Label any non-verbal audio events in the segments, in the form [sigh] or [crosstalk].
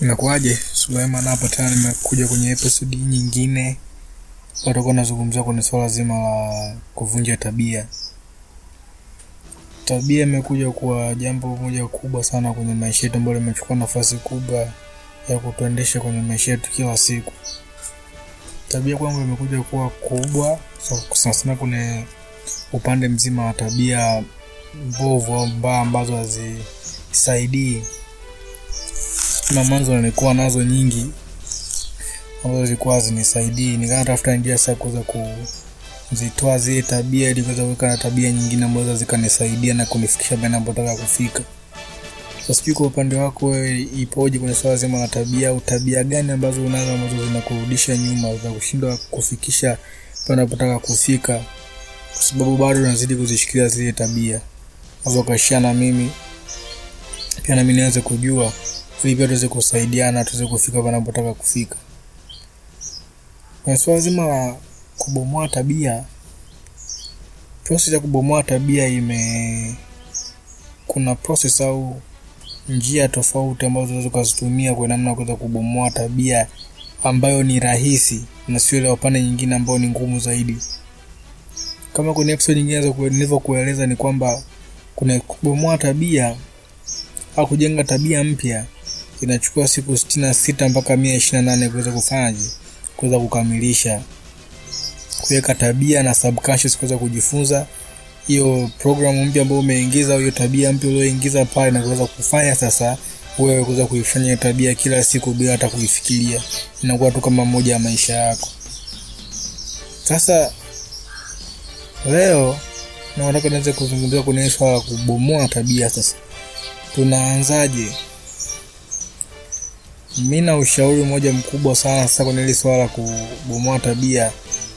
Inakuwaje? Suleiman hapa tena, nimekuja kwenye episode nyingine. Watakuwa nazungumzia kwenye swala zima la kuvunja tabia. Tabia imekuja kuwa jambo moja kubwa sana kwenye maisha yetu, ambalo limechukua nafasi kubwa ya kutuendesha kwenye maisha yetu kila siku. Tabia kwangu imekuja kuwa kubwa sana sana kwenye upande mzima wa tabia mbovu au mbaya ambazo hazisaidii na mwanzo nilikuwa nazo nyingi ambazo zilikuwa zinisaidii, nikawa tafuta njia sasa kuweza kuzitoa zile tabia ili kuweza kuweka na tabia nyingine ambazo zikanisaidia na kunifikisha pale ninapotaka kufika. Sasa sijui kwa upande wako ipoje kwenye swala zima la tabia, au tabia gani ambazo unazo ambazo zinakurudisha nyuma za kushindwa kufikisha pale unapotaka kufika, kwa sababu bado unazidi kuzishikilia zile tabia. Unaweza ukashia na mimi pia, nami niweze kujua ili pia tuweze kusaidiana tuweze kufika panapotaka kufika. Kwenye swala zima la kubomoa tabia, proses ya kubomoa tabia ime kuna proses au njia tofauti ambazo unaweza ukazitumia kwa namna ya kuweza kubomoa tabia ambayo ni rahisi na sio ile upande nyingine ambayo ni ngumu zaidi. Kama kwenye episode nyingine nilivyokueleza, ni kwamba kuna kubomoa tabia au kujenga tabia mpya inachukua siku sitini na sita mpaka mia ishirini na nane kuweza kufanyaje, kuweza kukamilisha kuweka tabia na subconscious kuweza kujifunza hiyo programu mpya ambayo umeingiza, hiyo tabia mpya ulioingiza pale, na kuweza kufanya sasa wewe kuweza kuifanya tabia kila siku bila hata kuifikiria, inakuwa tu kama moja ya maisha yako. Sasa leo nataka niweze kuzungumzia kwenye swala la kubomoa tabia. Sasa tunaanzaje? Mi na ushauri mmoja mkubwa sana sasa kwenye hili swala la kubomoa tabia.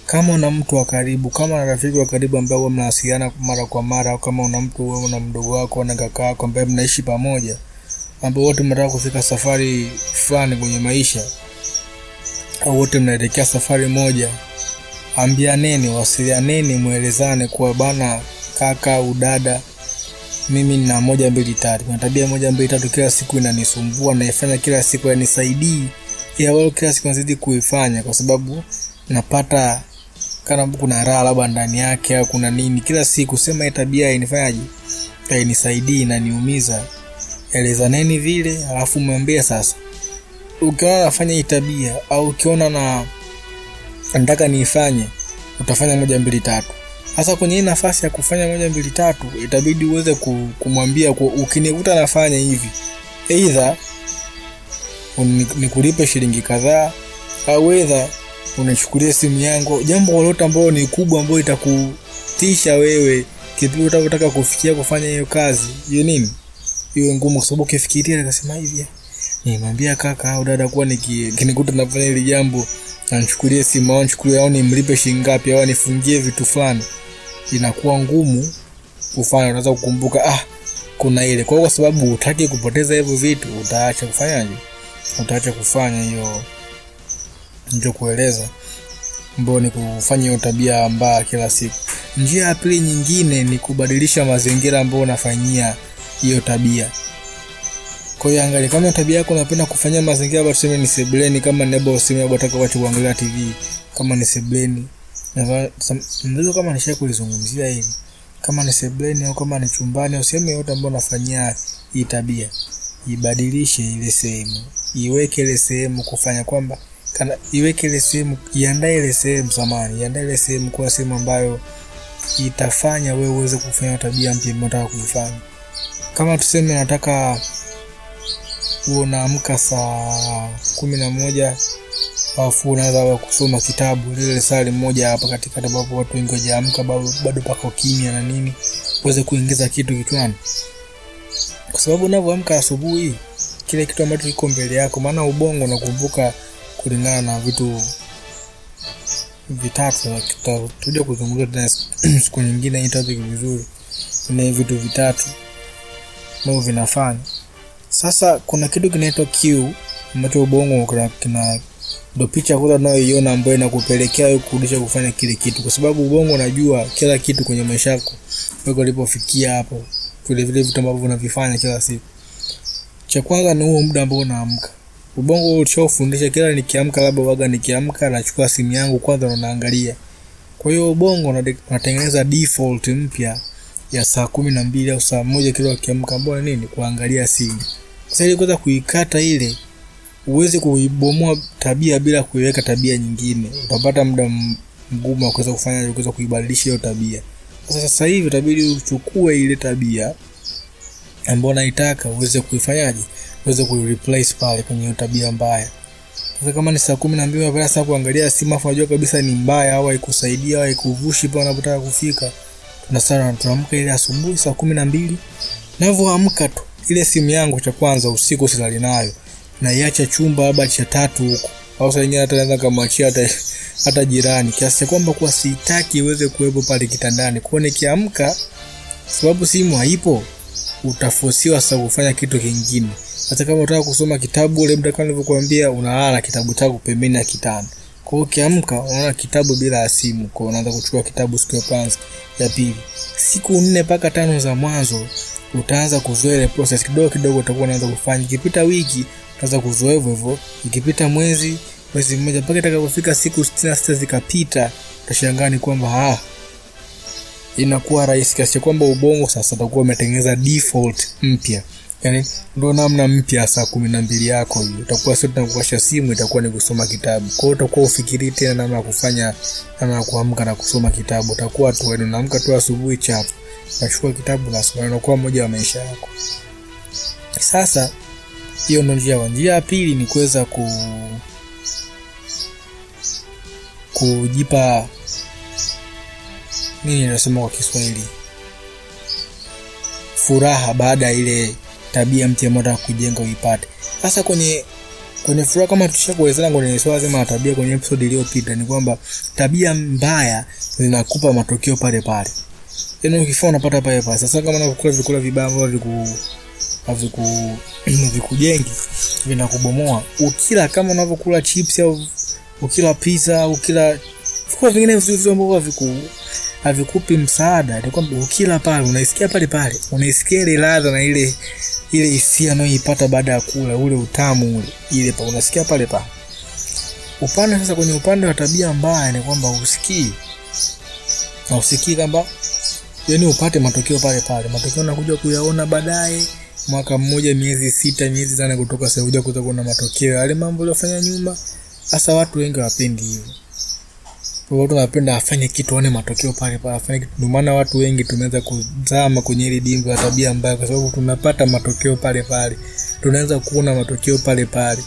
Kama una mtu wa karibu, kama una rafiki wa karibu ambaye mnawasiliana mara kwa mara, au kama una mtu wewe una mdogo wako na kaka yako ambaye mnaishi pamoja, ambao wote mnataka kufika safari fulani kwenye maisha, au wote mnaelekea safari moja, ambianeni, wasilianeni, mwelezane kuwa bana, kaka udada dada mimi nina moja mbili tatu, kuna tabia moja mbili tatu kila siku inanisumbua, naifanya kila siku, yanisaidii ya wao kila siku nazidi kuifanya kwa sababu napata kana kuna raha labda ndani yake au kuna nini. Kila siku sema hii tabia hainifanyaje, hainisaidii, inaniumiza. Elezaneni vile, alafu mwambie sasa, ukiona nafanya hii tabia au ukiona na nataka niifanye, utafanya moja mbili tatu sasa kwenye hii nafasi ya kufanya moja mbili tatu, itabidi uweze kumwambia ukinikuta nafanya hivi, aidha nikulipe shilingi kadhaa, au aidha unichukulie simu yangu, jambo lolote ambalo ni kubwa, ambayo itakutisha wewe kipi utakotaka kufikia kufanya hiyo kazi hiyo nini, iwe ngumu, kwa sababu ukifikiria nikasema hivi, nimwambia kaka au dada kuwa nikinikuta nafanya hili jambo, anichukulie simu au nichukulie au nimlipe shilingi ngapi au nifungie vitu fulani inakuwa ngumu kufanya. Unaweza kukumbuka ah, kuna ile kwa, kwa sababu utaki kupoteza hivyo vitu, utaacha kufanyaje? Utaacha kufanya hiyo ndio kueleza, ambayo ni kufanya hiyo tabia mbaya kila siku. Njia ya pili nyingine ni kubadilisha mazingira ambayo unafanyia hiyo tabia. Kwa hiyo angalia, kama tabia yako unapenda kufanyia mazingira basi ni sebuleni, kama useme labda TV, kama ni sebuleni ndio kama nisha kulizungumzia hili, kama ni sebleni au kama ni chumbani au sehemu yoyote ambayo unafanyia hii tabia, ibadilishe ile sehemu, iweke ile sehemu kufanya kwamba kana iweke ile sehemu, iandae ile sehemu samani, iandae ile sehemu kuwa sehemu ambayo itafanya wewe uweze kufanya tabia mpya unataka kuifanya. Kama tuseme nataka unaamka saa kumi na moja alafu unaweza kusoma kitabu lile sali moja hapa katikati, ambapo watu wengi wajaamka bado pako kimya na nini, uweze kuingiza kitu kichwani, kwa sababu unavyoamka asubuhi, kile kitu ambacho kiko mbele yako, maana ubongo unakumbuka kulingana na vitu vitatu. Tutakuja kuzungumza tena [clears throat] siku nyingine hii topic vizuri, na vitu vitatu ambavyo vinafanya sasa. Kuna kitu kinaitwa cue ambacho ubongo kina ndo picha kwanza unayoiona ambayo inakupelekea wewe kurudisha kufanya kile kitu, kwa sababu ubongo unajua kila kitu kwenye maisha yako wewe ulipofikia hapo, vile vile vitu ambavyo unavifanya kila siku. Cha kwanza ni huo muda ambao unaamka. ubongo ulishaufundisha kila nikiamka labda waga nikiamka nachukua simu yangu kwanza na naangalia. Kwa hiyo ubongo unatengeneza default mpya ya saa kumi na mbili au saa moja kila ukiamka ambao ni nini? Kuangalia simu. Sasa ili kuweza kuikata ile uweze kuibomoa tabia bila kuiweka tabia nyingine. Utapata muda mgumu wa kuweza kufanya kuweza kuibadilisha hiyo tabia. Sasa sasa hivi utabidi uchukue ile tabia ambayo unaitaka uweze kuifanyaje? Uweze kuireplace pale kwenye hiyo tabia mbaya. Sasa kama ni saa kumi na mbili unapenda sana kuangalia simu afu unajua kabisa ni mbaya au haikusaidia au haikuvushi pale unapotaka kufika tunasara tunaamka ile asubuhi saa kumi na mbili navyoamka tu ile simu yangu cha kwanza usiku silali nayo naiacha chumba labda cha tatu huko. Au saa nyingine hata naweza kamwachia hata hata jirani kiasi cha kwamba kuwa sitaki iweze kuwepo pale kitandani. Kwa nikiamka sababu simu haipo utafosiwa sasa kufanya kitu kingine. Hata kama unataka kusoma kitabu ule mtu kama nilivyokuambia unalala kitabu chako pembeni ya kitanda. Kwa hiyo ukiamka unaona kitabu bila ya simu. Kwa unaanza kuchukua kitabu siku ya kwanza ya pili. Siku nne mpaka tano za mwanzo utaanza kuzoea ile process kidogo kidogo utakuwa unaanza kufanya. Ikipita wiki utaanza kuzoea hivyo hivyo. Ikipita mwezi mwezi mmoja mpaka itakapofika siku sitini na sita zikapita utashangaa ni kwamba ah, inakuwa rahisi kiasi cha kwamba ubongo sasa utakuwa umetengeneza default mpya. Yani ndo namna mpya saa kumi na mbili yako hiyo. Utakuwa sio tena kuwasha simu itakuwa ni kusoma kitabu. Kwa hiyo utakuwa ufikirii tena namna ya kufanya namna ya kuamka na kusoma kitabu. Utakuwa tu yani unaamka tu asubuhi chapu unachukua kitabu nasoma unakuwa mmoja wa maisha yako. Sasa hiyo ndo njia. Njia ya pili ni kuweza ku kujipa nini nasema kwa kiswahili? Furaha baada ya ile tabia mpya ambayo kujenga uipate. Sasa kwenye kwenye furaha kama tushakuelezana kwenye swala zima la tabia kwenye episode iliyopita ni kwamba tabia mbaya zinakupa matokeo pale pale yaani ukifanya unapata pale pale sasa kama unakula vikula vibaya ambavyo viku haviku [clears throat] vikujengi vinakubomoa. Ukila kama unavyokula chips au ukila pizza au ukila vikula vingine vizuri ambavyo haviku havikupi msaada ni kwamba ukila pale unaisikia pale pale unaisikia ile ladha na ile ile hisia unayoipata baada ya kula ule utamu ule ile pa unasikia pale pale. Upande sasa kwenye upande wa tabia mbaya ni kwamba usikii na usikii kwamba yani upate matokeo pale pale. Matokeo unakuja kuyaona baadaye mwaka mmoja miezi sita miezi nane kutoka sasa kuja kuta kuona matokeo. Yale mambo uliyofanya nyuma hasa watu wengi wapendi hivyo. Watu wanapenda afanye kitu aone matokeo pale pale afanye kitu. Ndio maana watu wengi tumeanza kuzama kwenye ile dimba la tabia mbaya kwa sababu tunapata matokeo pale pale. Tunaweza kuona matokeo pale pale.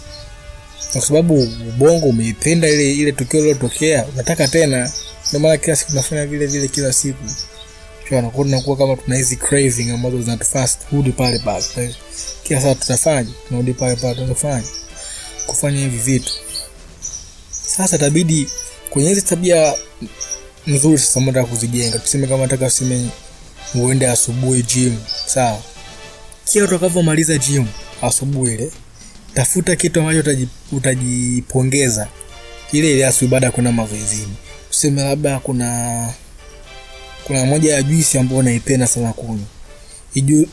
Kwa sababu ubongo umeipenda ile ile tukio lilotokea unataka tena. Ndio maana kila siku tunafanya vile vile kila siku tunakuwa tunakuwa kama tuna hizi craving ambazo zinatufast turudi pale pale. Kila saa tutafanya tunarudi pale pale tunafanya kufanya hivi vitu. Sasa tabidi kwenye hizi tabia nzuri sasa mtaka kuzijenga. Tuseme kama nataka tuseme uende asubuhi gym sawa. Kila utakavyomaliza gym asubuhi ile tafuta kitu ambacho utajipongeza. Ile ile asubuhi baada ya kwenda mazoezini. Tuseme labda kuna kuna moja ya juisi ambayo naipenda sana kunywa.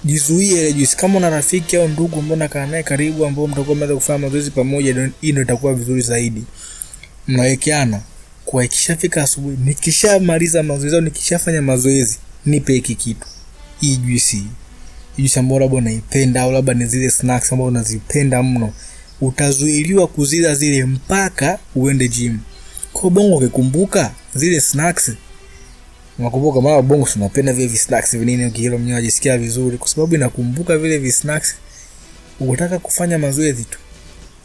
Jizuie ile juisi. Kama una rafiki au ndugu ambao unakaa naye karibu ambao mtakuwa mnaweza kufanya mazoezi pamoja hii ndio itakuwa vizuri zaidi. Mnawekeana. Kwa ikishafika asubuhi nikishamaliza mazoezi au nikishafanya mazoezi nipe hiki kitu. Hii juisi. Juisi ambayo labda unaipenda au labda ni zile snacks ambazo unazipenda mno. Utazuiliwa kuzila zile mpaka uende gym. Kwa bongo ukikumbuka zile snacks unakumbuka maana bongo tunapenda vile visnacks vinini ukihilo mwenyewe ajisikia vizuri kwa sababu inakumbuka vile visnacks ukitaka kufanya mazoezi tu.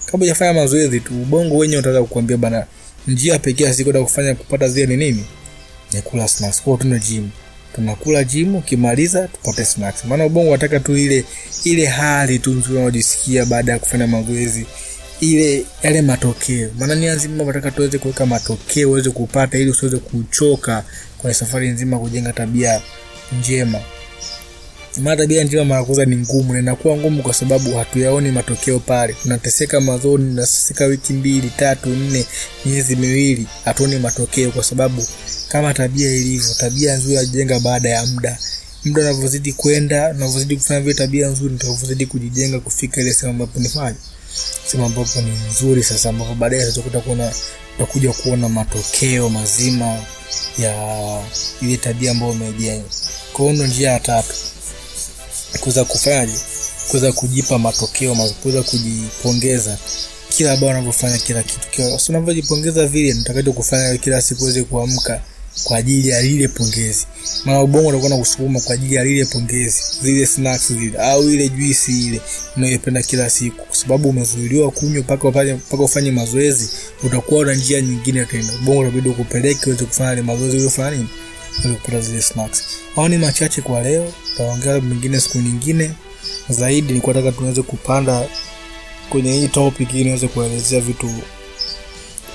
Kabla hujafanya mazoezi tu ubongo wenyewe unataka kukuambia bana njia pekee asikoda kufanya kupata zile ni nini? Ni kula snacks. Kwa tuna gym. Tunakula gym ukimaliza tupate snacks. Maana ubongo unataka tu ile ile hali tu nzuri unajisikia baada ya kufanya mazoezi ile yale matokeo. Maana ni lazima nataka tuweze kuweka matokeo uweze kupata ili usiweze kuchoka kwenye safari nzima kujenga tabia njema. Maana tabia njema mara kwanza ni ngumu na inakuwa ngumu kwa sababu hatuyaoni matokeo pale. Tunateseka mazoni tunateseka wiki mbili tatu nne miezi miwili hatuoni matokeo kwa sababu kama tabia ilivyo tabia nzuri ajenga baada ya muda. Muda unavyozidi kwenda unavyozidi kufanya vile tabia nzuri ndio unavyozidi kujijenga kufika ile sehemu ambapo nifanye sehemu ambapo ni nzuri sasa, ambapo baadaye sasa kuna utakuja kuona matokeo mazima ya ile tabia ambayo umejenga. Kwa hiyo ndo njia ya tatu, kuweza kufanyaje, kuweza kujipa matokeo, ma- kuweza kujipongeza kila bao unavyofanya kila kitu, kila unavyojipongeza vile nitakacho kufanya kila siku uweze kuamka kwa ajili ya lile pongezi, maana ubongo unakuwa unakusukuma kwa ajili ya lile pongezi, zile snacks zile au ile juisi ile unayopenda kila siku, kwa sababu umezuiliwa kunywa mpaka ufanye mpaka ufanye mazoezi, utakuwa una njia nyingine tena. Ubongo unabidi ukupeleke uweze kufanya ile mazoezi uliofanya nini, kupata zile snacks. Hao ni machache kwa leo, tutaongea mengine siku nyingine zaidi. Nilikuwa nataka tuweze kupanda kwenye hii topic ili niweze kuelezea vitu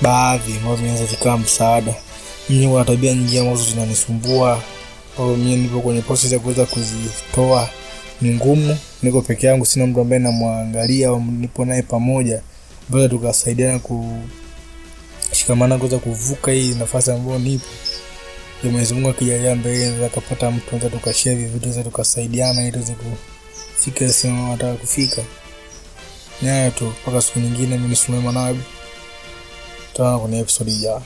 baadhi ambavyo vinaweza vikawa msaada. Mimi kuna tabia nyingi ambazo zinanisumbua, ambayo mimi nipo kwenye process ya kuweza kuzitoa, ni ngumu. Niko peke yangu, sina mtu ambaye namwangalia au nipo naye pamoja, ambayo tukasaidiana kushikamana kuweza kuvuka hii nafasi ambayo nipo. Mwenyezi Mungu akijalia mbele, naweza kapata mtu, naweza tukashare vitu, naweza tukasaidiana ili tuweze kufika sehemu nataka kufika. Ni hayo tu, mpaka siku nyingine. Mimi ni Suleiman Nabi, tutaona kwenye episode ijayo.